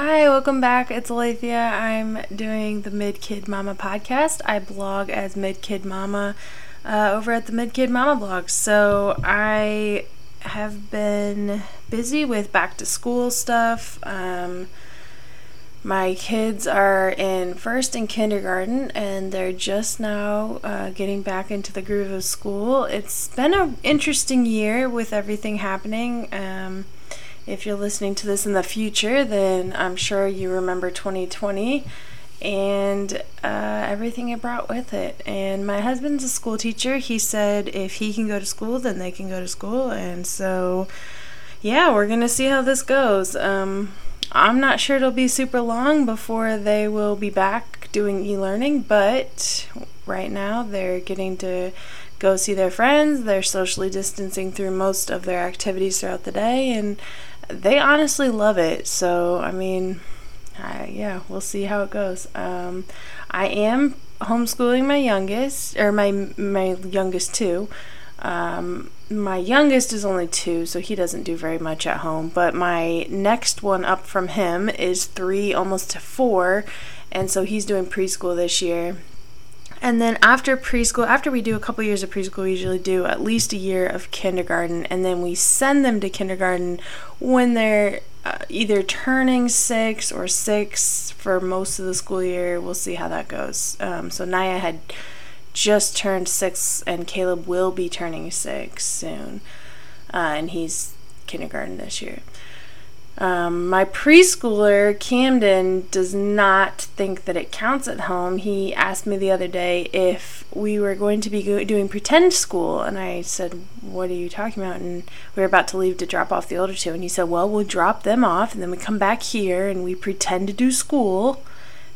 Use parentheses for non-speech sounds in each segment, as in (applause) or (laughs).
Hi, welcome back. It's Alethea. I'm doing the Mid Kid Mama podcast. I blog as Mid Kid Mama uh, over at the Mid Kid Mama blog. So I have been busy with back to school stuff. Um, my kids are in first and kindergarten, and they're just now uh, getting back into the groove of school. It's been an interesting year with everything happening. Um, if you're listening to this in the future, then I'm sure you remember 2020 and uh, everything it brought with it. And my husband's a school teacher. He said if he can go to school, then they can go to school. And so, yeah, we're going to see how this goes. Um, I'm not sure it'll be super long before they will be back doing e learning, but right now they're getting to go see their friends. They're socially distancing through most of their activities throughout the day, and they honestly love it. So, I mean, I, yeah, we'll see how it goes. Um, I am homeschooling my youngest, or my my youngest two. Um, my youngest is only two, so he doesn't do very much at home. But my next one up from him is three, almost to four, and so he's doing preschool this year. And then after preschool, after we do a couple years of preschool, we usually do at least a year of kindergarten, and then we send them to kindergarten when they're uh, either turning six or six for most of the school year. We'll see how that goes. Um, so Naya had just turned six, and Caleb will be turning six soon, uh, and he's kindergarten this year. Um, my preschooler, Camden, does not think that it counts at home. He asked me the other day if we were going to be go- doing pretend school, and I said, What are you talking about? And we were about to leave to drop off the older two, and he said, Well, we'll drop them off, and then we come back here and we pretend to do school.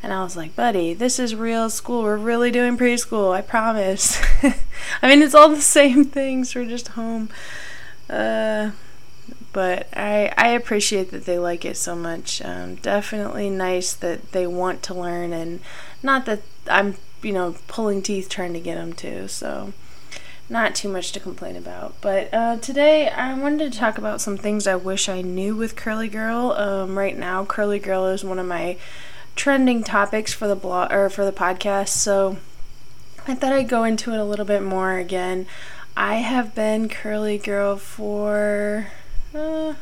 And I was like, Buddy, this is real school. We're really doing preschool, I promise. (laughs) I mean, it's all the same things, we're just home. Uh, but I, I appreciate that they like it so much. Um, definitely nice that they want to learn, and not that I'm, you know, pulling teeth trying to get them to. So, not too much to complain about. But uh, today I wanted to talk about some things I wish I knew with Curly Girl. Um, right now, Curly Girl is one of my trending topics for the blog or for the podcast. So, I thought I'd go into it a little bit more again. I have been Curly Girl for uh,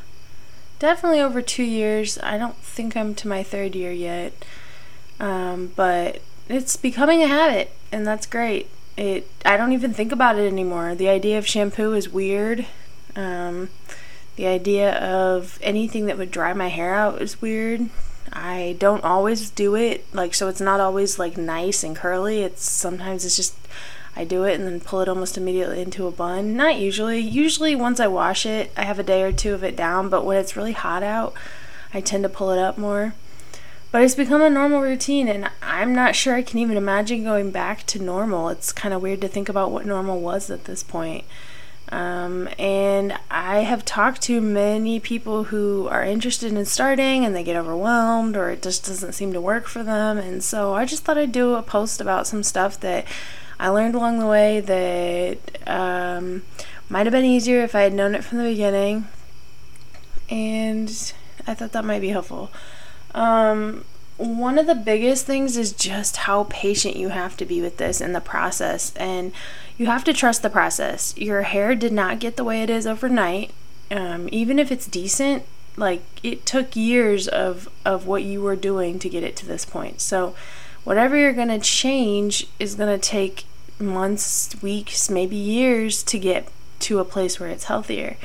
definitely over two years. I don't think I'm to my third year yet. Um, but it's becoming a habit, and that's great. It I don't even think about it anymore. The idea of shampoo is weird. Um, the idea of anything that would dry my hair out is weird. I don't always do it, like so it's not always like nice and curly. It's sometimes it's just I do it and then pull it almost immediately into a bun. Not usually. Usually, once I wash it, I have a day or two of it down, but when it's really hot out, I tend to pull it up more. But it's become a normal routine, and I'm not sure I can even imagine going back to normal. It's kind of weird to think about what normal was at this point. Um, and I have talked to many people who are interested in starting and they get overwhelmed or it just doesn't seem to work for them. And so I just thought I'd do a post about some stuff that I learned along the way that um, might have been easier if I had known it from the beginning, and I thought that might be helpful. Um, one of the biggest things is just how patient you have to be with this in the process, and you have to trust the process. Your hair did not get the way it is overnight. Um, even if it's decent, like it took years of of what you were doing to get it to this point. So whatever you're going to change is going to take months, weeks, maybe years to get to a place where it's healthier.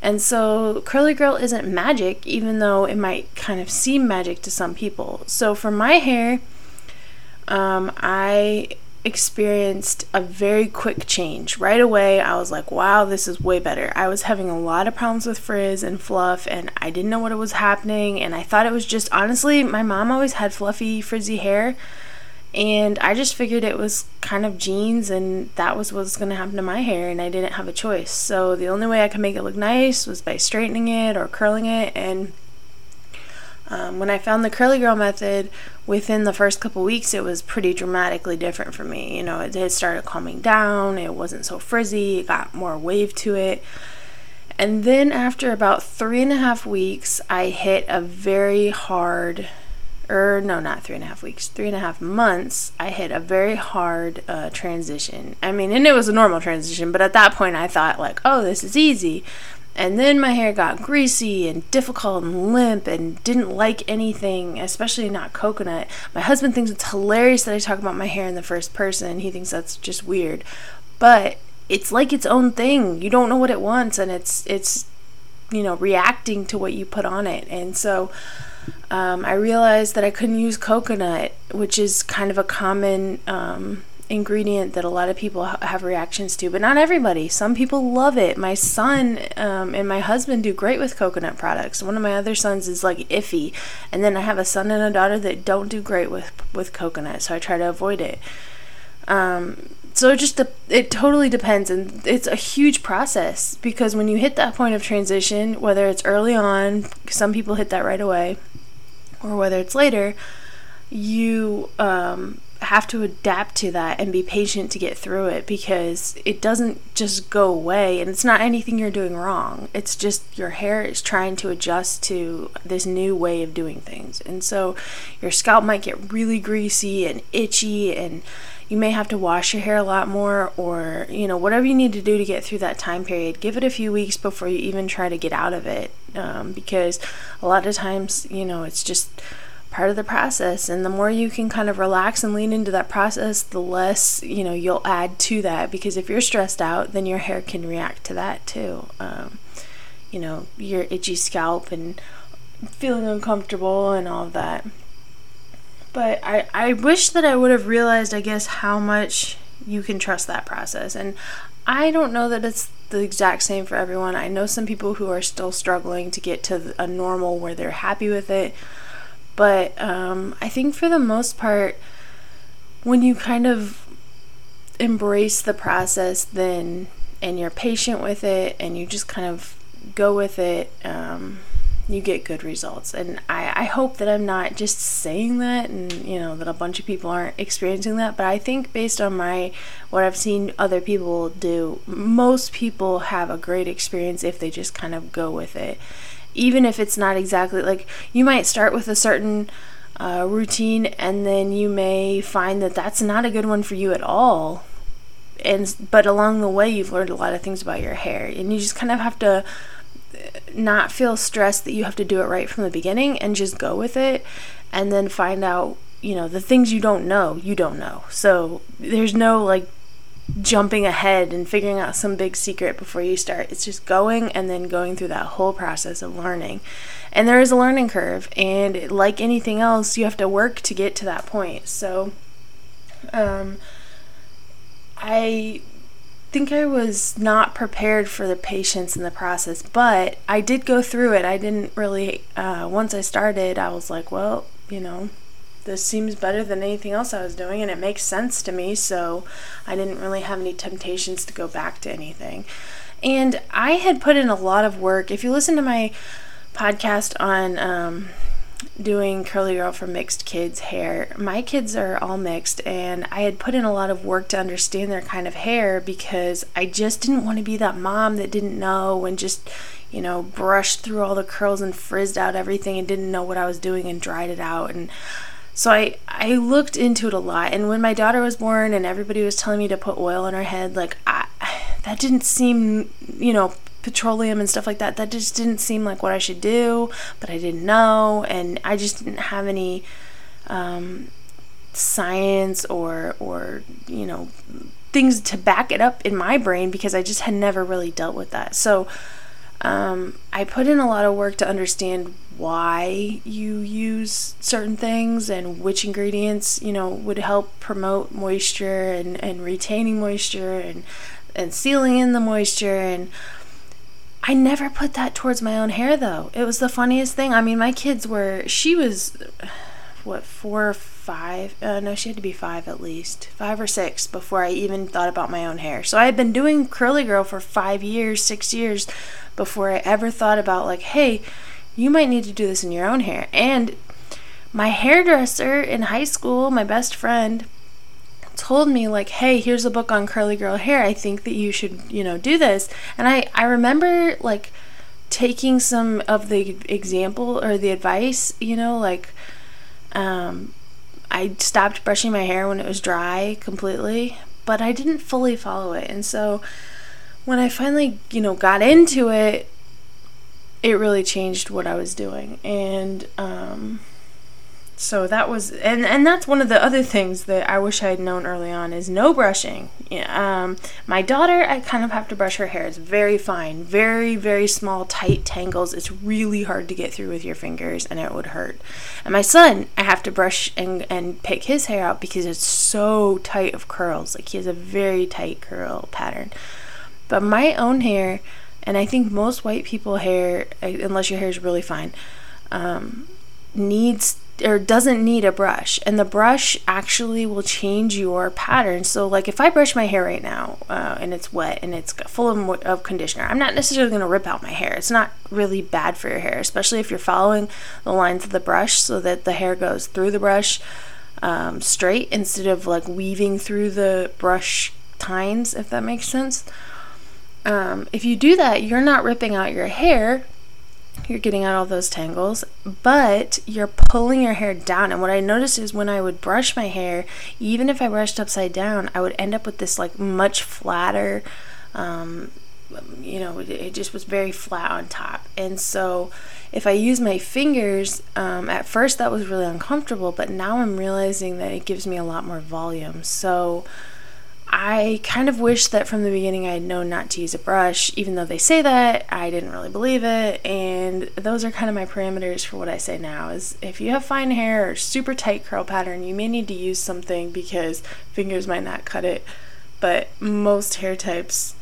And so curly girl isn't magic, even though it might kind of seem magic to some people. So for my hair, um, I experienced a very quick change. Right away, I was like, wow, this is way better. I was having a lot of problems with frizz and fluff, and I didn't know what it was happening. And I thought it was just honestly, my mom always had fluffy, frizzy hair. And I just figured it was kind of genes, and that was what's going to happen to my hair and I didn't have a choice. So the only way I could make it look nice was by straightening it or curling it and um, when I found the curly girl method, within the first couple weeks, it was pretty dramatically different for me. You know, it, it started calming down, it wasn't so frizzy, it got more wave to it. And then after about three and a half weeks, I hit a very hard, or no, not three and a half weeks, three and a half months, I hit a very hard uh, transition. I mean, and it was a normal transition, but at that point I thought, like, oh, this is easy. And then my hair got greasy and difficult and limp and didn't like anything, especially not coconut. My husband thinks it's hilarious that I talk about my hair in the first person. He thinks that's just weird. But it's like its own thing. You don't know what it wants and it's it's you know, reacting to what you put on it. And so um, I realized that I couldn't use coconut, which is kind of a common um, ingredient that a lot of people ha- have reactions to, but not everybody. Some people love it. My son um, and my husband do great with coconut products. One of my other sons is like iffy, and then I have a son and a daughter that don't do great with with coconut, so I try to avoid it. Um, so it just de- it totally depends, and it's a huge process because when you hit that point of transition, whether it's early on, some people hit that right away, or whether it's later, you um, have to adapt to that and be patient to get through it because it doesn't just go away and it's not anything you're doing wrong. It's just your hair is trying to adjust to this new way of doing things. And so your scalp might get really greasy and itchy and you may have to wash your hair a lot more or you know whatever you need to do to get through that time period give it a few weeks before you even try to get out of it um, because a lot of times you know it's just part of the process and the more you can kind of relax and lean into that process the less you know you'll add to that because if you're stressed out then your hair can react to that too um, you know your itchy scalp and feeling uncomfortable and all of that but I, I wish that I would have realized I guess how much you can trust that process and I don't know that it's the exact same for everyone. I know some people who are still struggling to get to a normal where they're happy with it but um, I think for the most part, when you kind of embrace the process, then and you're patient with it and you just kind of go with it, um, you get good results. And I, I hope that I'm not just saying that and you know that a bunch of people aren't experiencing that, but I think based on my what I've seen other people do, most people have a great experience if they just kind of go with it. Even if it's not exactly like you might start with a certain uh, routine and then you may find that that's not a good one for you at all. And but along the way you've learned a lot of things about your hair. And you just kind of have to not feel stressed that you have to do it right from the beginning and just go with it and then find out you know the things you don't know you don't know so there's no like jumping ahead and figuring out some big secret before you start. It's just going and then going through that whole process of learning. And there is a learning curve, and like anything else, you have to work to get to that point. So, um, I think I was not prepared for the patience in the process, but I did go through it. I didn't really, uh, once I started, I was like, well, you know, this seems better than anything else I was doing and it makes sense to me, so I didn't really have any temptations to go back to anything. And I had put in a lot of work. If you listen to my podcast on um, doing Curly Girl for mixed kids' hair, my kids are all mixed, and I had put in a lot of work to understand their kind of hair because I just didn't want to be that mom that didn't know and just, you know, brushed through all the curls and frizzed out everything and didn't know what I was doing and dried it out. And so I I looked into it a lot and when my daughter was born and everybody was telling me to put oil on her head like I that didn't seem, you know, petroleum and stuff like that. That just didn't seem like what I should do, but I didn't know and I just didn't have any um, science or or you know things to back it up in my brain because I just had never really dealt with that. So um, I put in a lot of work to understand why you use certain things and which ingredients, you know, would help promote moisture and, and retaining moisture and, and sealing in the moisture. And I never put that towards my own hair though. It was the funniest thing. I mean, my kids were, she was, what, four or five? Uh, no, she had to be five at least, five or six before I even thought about my own hair. So I had been doing Curly Girl for five years, six years before I ever thought about, like, hey, you might need to do this in your own hair. And my hairdresser in high school, my best friend, told me like, "Hey, here's a book on curly girl hair. I think that you should, you know, do this." And I I remember like taking some of the example or the advice, you know, like um I stopped brushing my hair when it was dry completely, but I didn't fully follow it. And so when I finally, you know, got into it, it really changed what I was doing. And um so that was and and that's one of the other things that I wish I had known early on is no brushing. Um, my daughter, I kind of have to brush her hair. It's very fine, very very small, tight tangles. It's really hard to get through with your fingers, and it would hurt. And my son, I have to brush and and pick his hair out because it's so tight of curls. Like he has a very tight curl pattern. But my own hair, and I think most white people hair, unless your hair is really fine, um, needs or doesn't need a brush and the brush actually will change your pattern. So like if i brush my hair right now uh, and it's wet and it's full of, of conditioner i'm not necessarily going to rip out my hair. It's not really bad for your hair especially if you're following the lines of the brush so that the hair goes through the brush um, straight instead of like weaving through the brush tines if that makes sense. Um, if you do that you're not ripping out your hair you're getting out all those tangles, but you're pulling your hair down. And what I noticed is when I would brush my hair, even if I brushed upside down, I would end up with this like much flatter, um, you know, it just was very flat on top. And so if I use my fingers, um, at first that was really uncomfortable, but now I'm realizing that it gives me a lot more volume. So, I kind of wish that from the beginning I had known not to use a brush, even though they say that, I didn't really believe it. And those are kind of my parameters for what I say now is if you have fine hair or super tight curl pattern, you may need to use something because fingers might not cut it. But most hair types,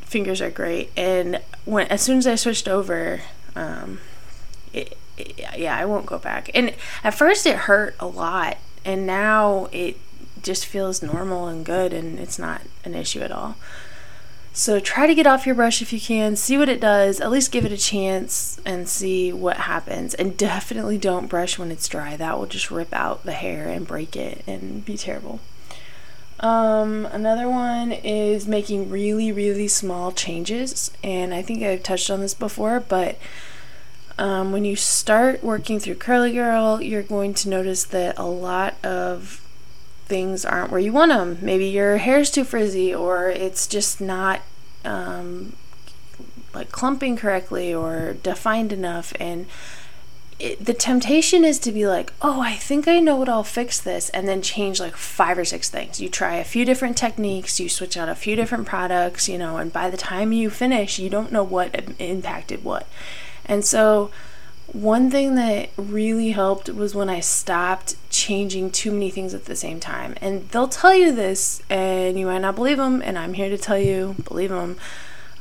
fingers are great. And when as soon as I switched over, um, it, it, yeah, I won't go back. And at first it hurt a lot, and now it just feels normal and good and it's not an issue at all. So try to get off your brush if you can, see what it does, at least give it a chance and see what happens. And definitely don't brush when it's dry. That will just rip out the hair and break it and be terrible. Um, another one is making really, really small changes. And I think I've touched on this before, but um, when you start working through Curly Girl, you're going to notice that a lot of things aren't where you want them. Maybe your hair's too frizzy, or it's just not um, like clumping correctly or defined enough. And it, the temptation is to be like, oh, I think I know what I'll fix this, and then change like five or six things. You try a few different techniques, you switch out a few different products, you know, and by the time you finish, you don't know what impacted what. And so, one thing that really helped was when I stopped changing too many things at the same time. And they'll tell you this, and you might not believe them, and I'm here to tell you, believe them.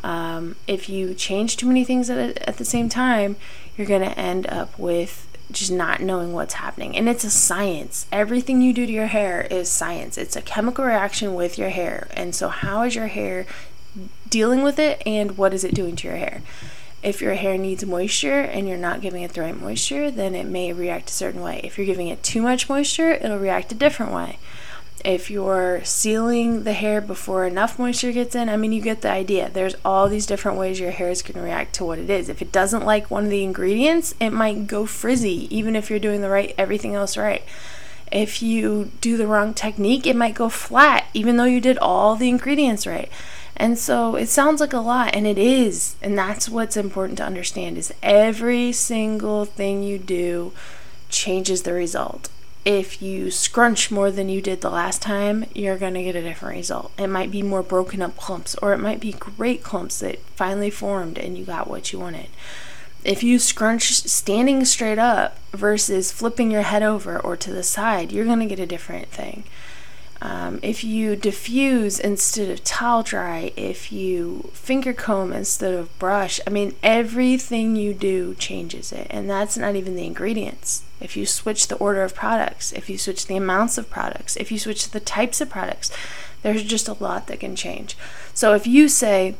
Um, if you change too many things at, at the same time, you're going to end up with just not knowing what's happening. And it's a science. Everything you do to your hair is science. It's a chemical reaction with your hair. And so, how is your hair dealing with it, and what is it doing to your hair? If your hair needs moisture and you're not giving it the right moisture, then it may react a certain way. If you're giving it too much moisture, it'll react a different way. If you're sealing the hair before enough moisture gets in, I mean, you get the idea. There's all these different ways your hair is going to react to what it is. If it doesn't like one of the ingredients, it might go frizzy, even if you're doing the right everything else right. If you do the wrong technique, it might go flat, even though you did all the ingredients right. And so it sounds like a lot, and it is. And that's what's important to understand is every single thing you do changes the result. If you scrunch more than you did the last time, you're going to get a different result. It might be more broken up clumps, or it might be great clumps that finally formed and you got what you wanted. If you scrunch standing straight up versus flipping your head over or to the side, you're going to get a different thing. Um, if you diffuse instead of towel dry, if you finger comb instead of brush, I mean, everything you do changes it. And that's not even the ingredients. If you switch the order of products, if you switch the amounts of products, if you switch the types of products, there's just a lot that can change. So if you say,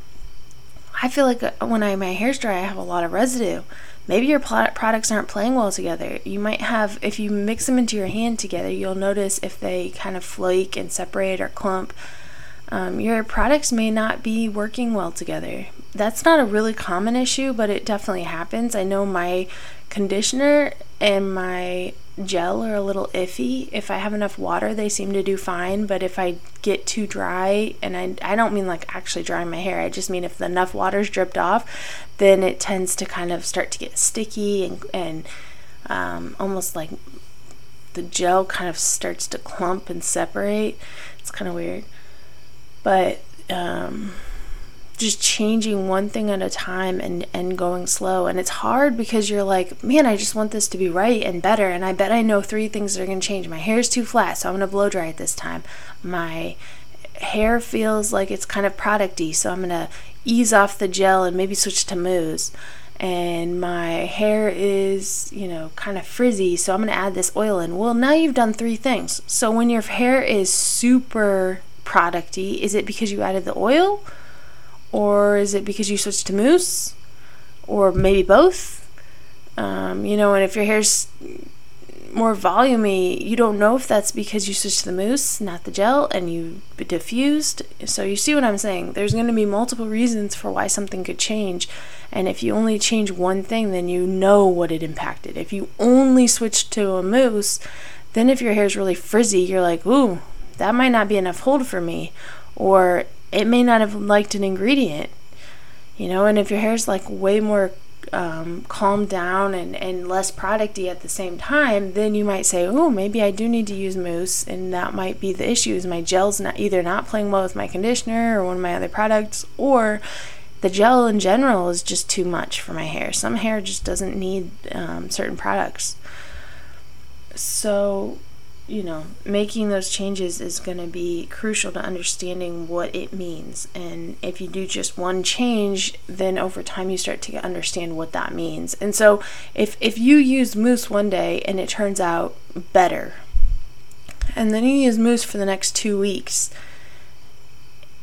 I feel like uh, when I, my hair's dry, I have a lot of residue, maybe your products aren't playing well together. You might have, if you mix them into your hand together, you'll notice if they kind of flake and separate or clump. Um, your products may not be working well together. That's not a really common issue, but it definitely happens. I know my conditioner and my gel are a little iffy. If I have enough water, they seem to do fine, but if I get too dry, and I, I don't mean like actually drying my hair, I just mean if enough water's dripped off, then it tends to kind of start to get sticky and, and um, almost like the gel kind of starts to clump and separate. It's kind of weird. But, um, just changing one thing at a time and and going slow. And it's hard because you're like man i just want this to be right and better. And i bet i know three things that are going to change. My hair is too flat so i'm going to blow dry it this time. My hair feels like it's kind of producty so i'm going to ease off the gel and maybe switch to mousse. And my hair is you know kind of frizzy so i'm going to add this oil in. Well now you've done three things. So when your hair is super producty is it because you added the oil or is it because you switched to mousse? Or maybe both? Um, you know, and if your hair's more volumey, you don't know if that's because you switched to the mousse, not the gel, and you diffused. So you see what I'm saying? There's going to be multiple reasons for why something could change. And if you only change one thing, then you know what it impacted. If you only switch to a mousse, then if your hair is really frizzy, you're like, ooh, that might not be enough hold for me. Or it may not have liked an ingredient, you know. And if your hair's like way more um, calmed down and, and less producty at the same time, then you might say, oh, maybe I do need to use mousse, and that might be the issue. Is my gel's not either not playing well with my conditioner or one of my other products, or the gel in general is just too much for my hair. Some hair just doesn't need um, certain products. So you know, making those changes is going to be crucial to understanding what it means. And if you do just one change, then over time you start to understand what that means. And so if if you use mousse one day and it turns out better, and then you use mousse for the next 2 weeks,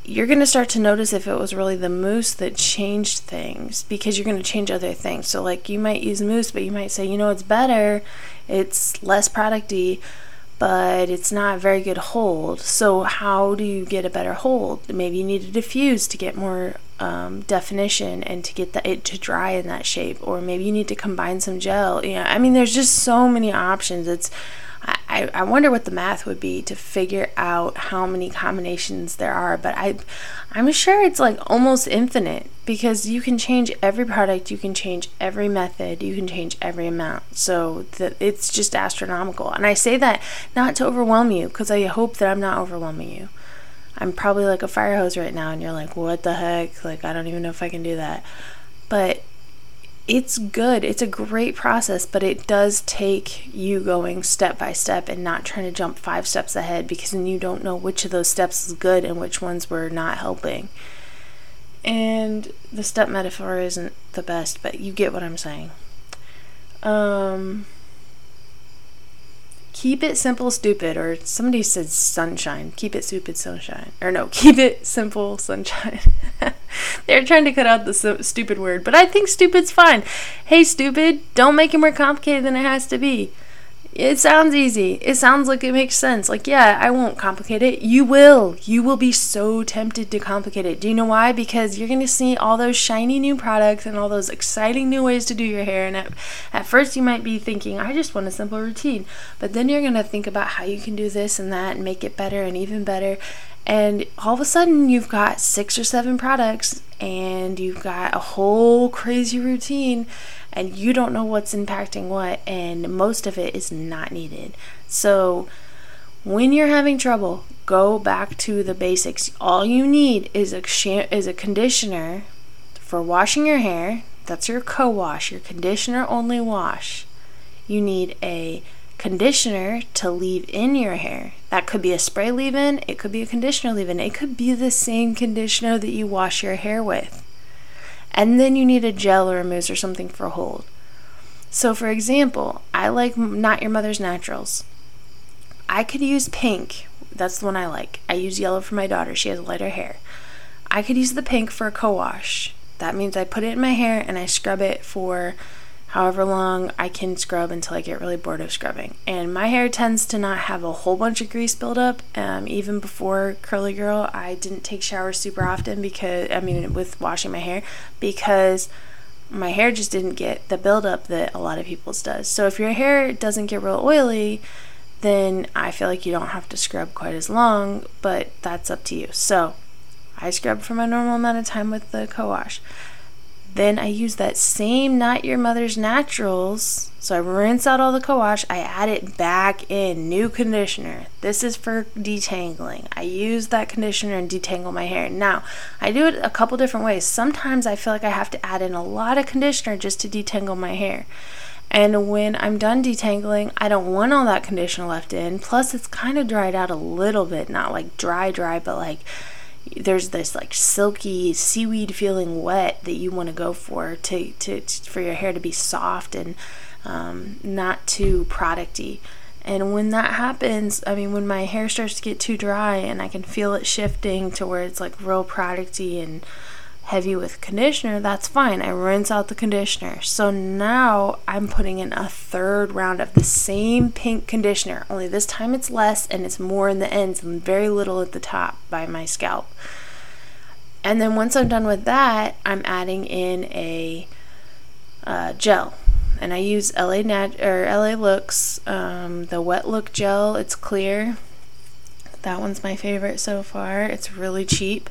you're going to start to notice if it was really the mousse that changed things because you're going to change other things. So like you might use mousse, but you might say, "You know, it's better. It's less producty." But it's not a very good hold. So, how do you get a better hold? Maybe you need to diffuse to get more um, definition and to get the, it to dry in that shape, or maybe you need to combine some gel. Yeah, I mean, there's just so many options. It's I, I wonder what the math would be to figure out how many combinations there are, but I I'm sure it's like almost infinite because you can change every product, you can change every method, you can change every amount. So that it's just astronomical. And I say that not to overwhelm you because I hope that I'm not overwhelming you. I'm probably like a fire hose right now and you're like, "What the heck? Like I don't even know if I can do that." But it's good. It's a great process, but it does take you going step by step and not trying to jump five steps ahead because then you don't know which of those steps is good and which ones were not helping. And the step metaphor isn't the best, but you get what I'm saying. Um, keep it simple, stupid, or somebody said sunshine. Keep it stupid, sunshine. Or no, (laughs) keep it simple, sunshine. (laughs) They're trying to cut out the stupid word, but I think stupid's fine. Hey, stupid, don't make it more complicated than it has to be. It sounds easy. It sounds like it makes sense. Like, yeah, I won't complicate it. You will. You will be so tempted to complicate it. Do you know why? Because you're going to see all those shiny new products and all those exciting new ways to do your hair. And at, at first, you might be thinking, I just want a simple routine. But then you're going to think about how you can do this and that and make it better and even better. And all of a sudden, you've got six or seven products and you've got a whole crazy routine and you don't know what's impacting what, and most of it is not needed. So, when you're having trouble, go back to the basics. All you need is a is a conditioner for washing your hair. That's your co-wash, your conditioner only wash. You need a conditioner to leave in your hair. That could be a spray leave in, it could be a conditioner leave in, it could be the same conditioner that you wash your hair with. And then you need a gel or a mousse or something for hold. So, for example, I like Not Your Mother's Naturals. I could use pink. That's the one I like. I use yellow for my daughter. She has lighter hair. I could use the pink for a co wash. That means I put it in my hair and I scrub it for however long I can scrub until I get really bored of scrubbing. And my hair tends to not have a whole bunch of grease buildup. Um, even before Curly Girl, I didn't take showers super often because, I mean, with washing my hair, because my hair just didn't get the buildup that a lot of people's does. So if your hair doesn't get real oily, then I feel like you don't have to scrub quite as long, but that's up to you. So I scrub for my normal amount of time with the co wash. Then I use that same Not Your Mother's Naturals. So I rinse out all the co wash, I add it back in, new conditioner. This is for detangling. I use that conditioner and detangle my hair. Now, I do it a couple different ways. Sometimes I feel like I have to add in a lot of conditioner just to detangle my hair. And when I'm done detangling, I don't want all that conditioner left in. Plus, it's kind of dried out a little bit, not like dry, dry, but like there's this like silky seaweed feeling wet that you want to go for to, to, to, for your hair to be soft and um, not too producty. And when that happens, I mean, when my hair starts to get too dry and I can feel it shifting to where it's like real producty and heavy with conditioner, that's fine. I rinse out the conditioner. So now I'm putting in a third round of the same pink conditioner, only this time it's less and it's more in the ends and very little at the top by my scalp. And then once I'm done with that, I'm adding in a uh, gel. And I use LA Nat or LA Looks, um, the Wet Look gel. It's clear. That one's my favorite so far. It's really cheap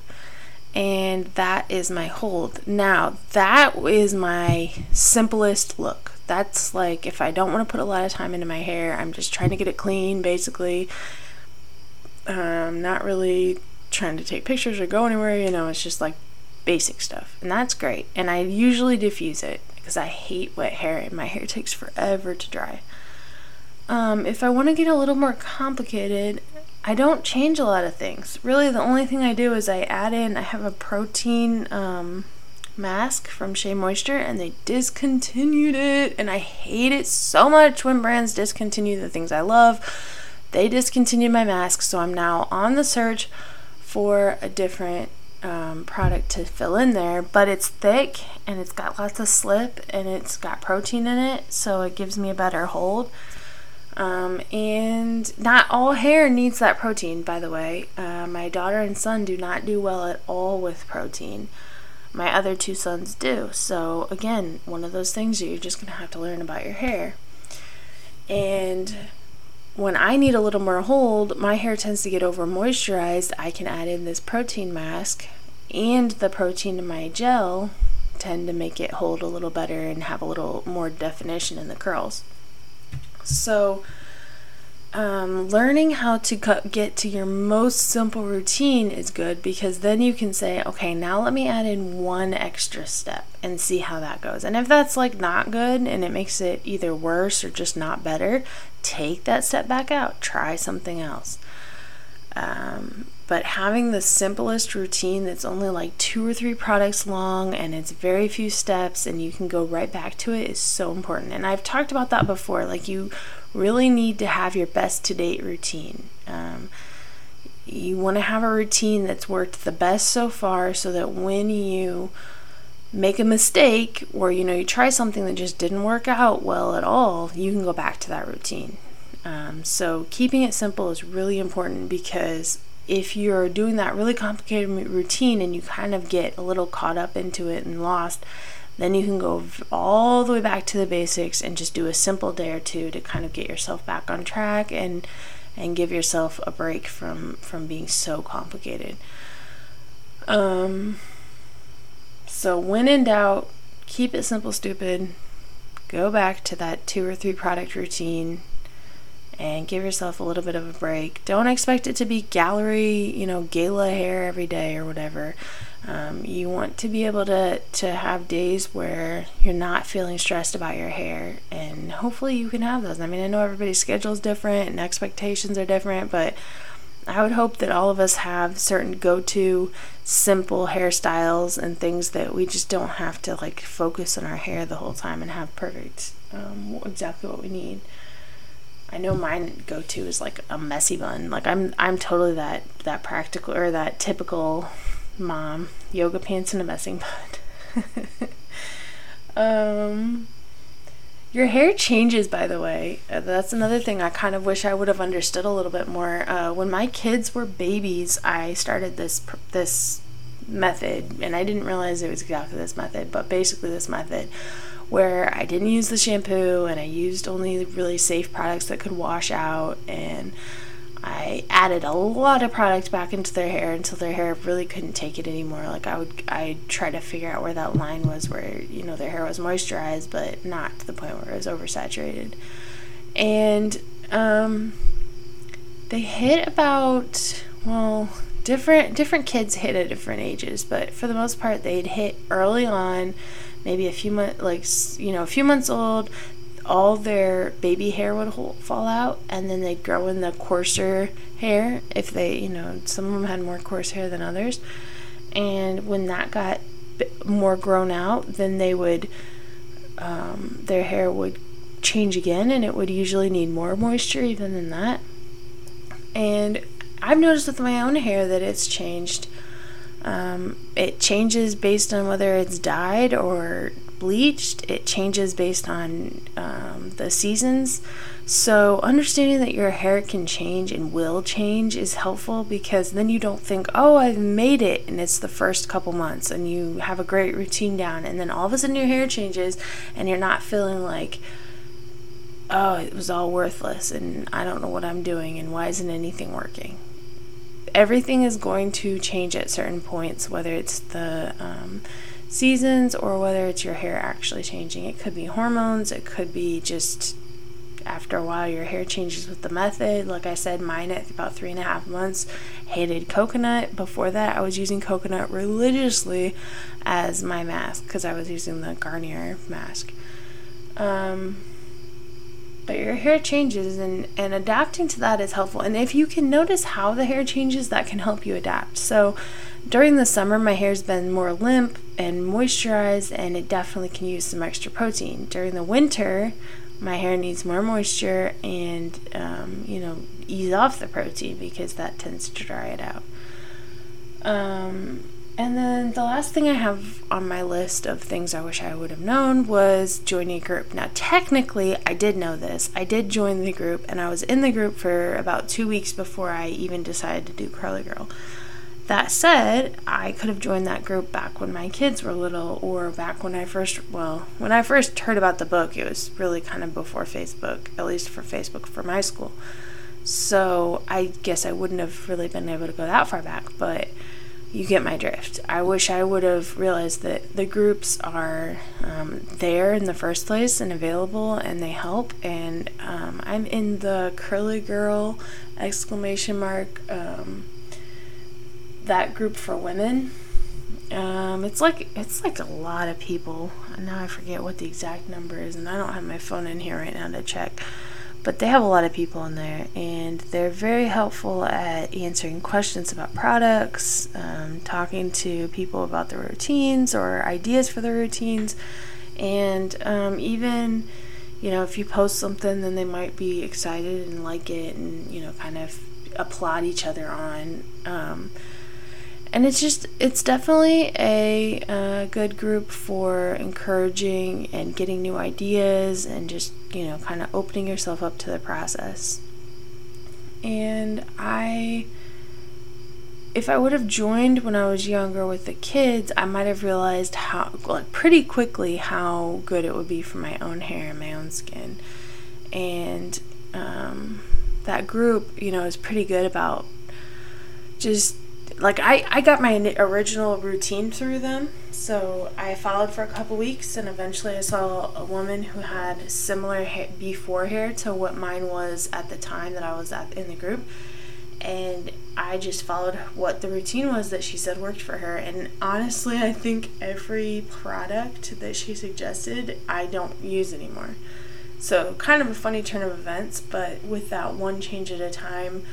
and that is my hold. Now, that is my simplest look. That's like if I don't want to put a lot of time into my hair, I'm just trying to get it clean basically. Um, not really trying to take pictures or go anywhere, you know, it's just like basic stuff. And that's great. And I usually diffuse it because I hate wet hair and my hair takes forever to dry. Um, if I want to get a little more complicated, I don't change a lot of things. Really, the only thing I do is I add in, I have a protein um, mask from Shea Moisture, and they discontinued it. And I hate it so much when brands discontinue the things I love. They discontinued my mask, so I'm now on the search for a different um, product to fill in there, but it's thick and it's got lots of slip and it's got protein in it, so it gives me a better hold. Um, and not all hair needs that protein, by the way. Uh, my daughter and son do not do well at all with protein. My other two sons do. So, again, one of those things you're just going to have to learn about your hair. And when I need a little more hold, my hair tends to get over moisturized. I can add in this protein mask and the protein in my gel tend to make it hold a little better and have a little more definition in the curls. So, um, learning how to get to your most simple routine is good because then you can say, okay, now let me add in one extra step and see how that goes. And if that's like not good and it makes it either worse or just not better, take that step back out, try something else. Um, but having the simplest routine that's only like two or three products long and it's very few steps and you can go right back to it is so important. And I've talked about that before. Like, you really need to have your best to date routine. Um, you want to have a routine that's worked the best so far so that when you make a mistake or you know you try something that just didn't work out well at all you can go back to that routine um, so keeping it simple is really important because if you're doing that really complicated routine and you kind of get a little caught up into it and lost, then you can go all the way back to the basics and just do a simple day or two to kind of get yourself back on track and and give yourself a break from from being so complicated. Um so when in doubt, keep it simple stupid. Go back to that two or three product routine and give yourself a little bit of a break. Don't expect it to be gallery, you know, gala hair every day or whatever. Um, you want to be able to, to have days where you're not feeling stressed about your hair, and hopefully you can have those. I mean, I know everybody's schedule is different and expectations are different, but I would hope that all of us have certain go to simple hairstyles and things that we just don't have to like focus on our hair the whole time and have perfect, um, exactly what we need. I know mine go to is like a messy bun. Like I'm I'm totally that that practical or that typical mom yoga pants and a messing bun. (laughs) um Your hair changes, by the way. Uh, that's another thing I kind of wish I would have understood a little bit more. Uh, when my kids were babies, I started this this method, and I didn't realize it was exactly this method, but basically this method where I didn't use the shampoo and I used only really safe products that could wash out and I added a lot of product back into their hair until their hair really couldn't take it anymore. Like I would, I try to figure out where that line was, where you know their hair was moisturized, but not to the point where it was oversaturated. And um, they hit about well, different different kids hit at different ages, but for the most part, they'd hit early on, maybe a few months, like you know, a few months old all their baby hair would fall out and then they'd grow in the coarser hair if they you know some of them had more coarse hair than others. And when that got more grown out then they would um, their hair would change again and it would usually need more moisture even than that. And i've noticed with my own hair that it's changed um, it changes based on whether it's dyed or bleached. It changes based on um, the seasons. So, understanding that your hair can change and will change is helpful because then you don't think, oh, I've made it, and it's the first couple months, and you have a great routine down, and then all of a sudden your hair changes, and you're not feeling like, oh, it was all worthless, and I don't know what I'm doing, and why isn't anything working? Everything is going to change at certain points, whether it's the um, seasons or whether it's your hair actually changing. It could be hormones, it could be just after a while your hair changes with the method. Like I said, mine at about three and a half months hated coconut. Before that, I was using coconut religiously as my mask because I was using the Garnier mask. Um, but your hair changes and, and adapting to that is helpful. And if you can notice how the hair changes, that can help you adapt. So during the summer, my hair's been more limp and moisturized, and it definitely can use some extra protein. During the winter, my hair needs more moisture and, um, you know, ease off the protein because that tends to dry it out. Um, and then the last thing I have on my list of things I wish I would have known was joining a group. Now, technically, I did know this. I did join the group, and I was in the group for about two weeks before I even decided to do Curly Girl. That said, I could have joined that group back when my kids were little or back when I first, well, when I first heard about the book, it was really kind of before Facebook, at least for Facebook for my school. So I guess I wouldn't have really been able to go that far back, but you get my drift. I wish I would have realized that the groups are um, there in the first place and available and they help. And um, I'm in the Curly Girl exclamation mark. Um, that group for women. Um, it's like it's like a lot of people. Now I forget what the exact number is, and I don't have my phone in here right now to check. But they have a lot of people in there, and they're very helpful at answering questions about products, um, talking to people about their routines or ideas for their routines, and um, even you know if you post something, then they might be excited and like it, and you know kind of applaud each other on. Um, and it's just it's definitely a uh, good group for encouraging and getting new ideas and just you know kind of opening yourself up to the process. And i if i would have joined when i was younger with the kids i might have realized how like pretty quickly how good it would be for my own hair and my own skin. And um, that group you know is pretty good about just like I, I got my original routine through them. So i followed for a couple weeks and eventually i saw a woman who had similar hair, before hair to what mine was at the time that i was at, in the group. And i just followed what the routine was that she said worked for her. And honestly i think every product that she suggested i don't use anymore. So kind of a funny turn of events but with that one change at a time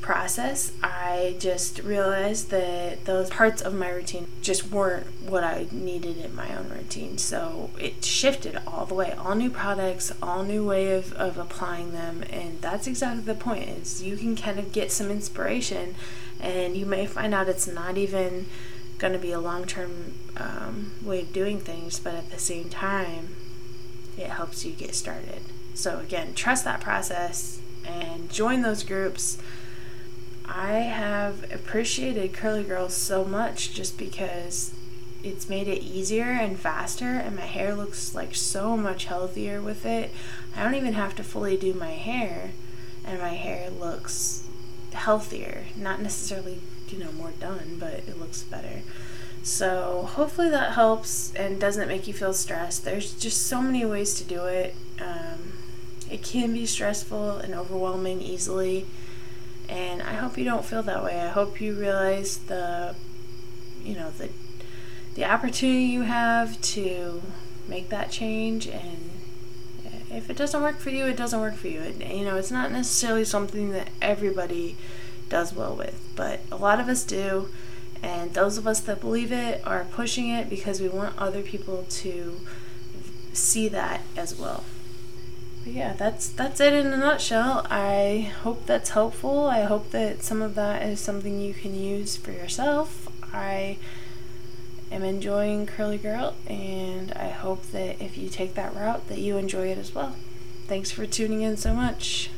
process, I just realized that those parts of my routine just weren't what I needed in my own routine. So it shifted all the way. All new products, all new way of, of applying them. And that's exactly the point is you can kind of get some inspiration and you may find out it's not even going to be a long-term um, way of doing things, but at the same time, it helps you get started. So, again, trust that process and join those groups. I have appreciated Curly Girls so much just because it's made it easier and faster, and my hair looks like so much healthier with it. I don't even have to fully do my hair, and my hair looks healthier. Not necessarily, you know, more done, but it looks better. So hopefully that helps and doesn't make you feel stressed. There's just so many ways to do it. Um, it can be stressful and overwhelming easily, and I hope you don't feel that way. I hope you realize the, you know, the the opportunity you have to make that change and if it doesn't work for you it doesn't work for you it, you know it's not necessarily something that everybody does well with but a lot of us do and those of us that believe it are pushing it because we want other people to see that as well. Yeah, that's that's it in a nutshell. I hope that's helpful. I hope that some of that is something you can use for yourself. I am enjoying Curly Girl and I hope that if you take that route that you enjoy it as well. Thanks for tuning in so much.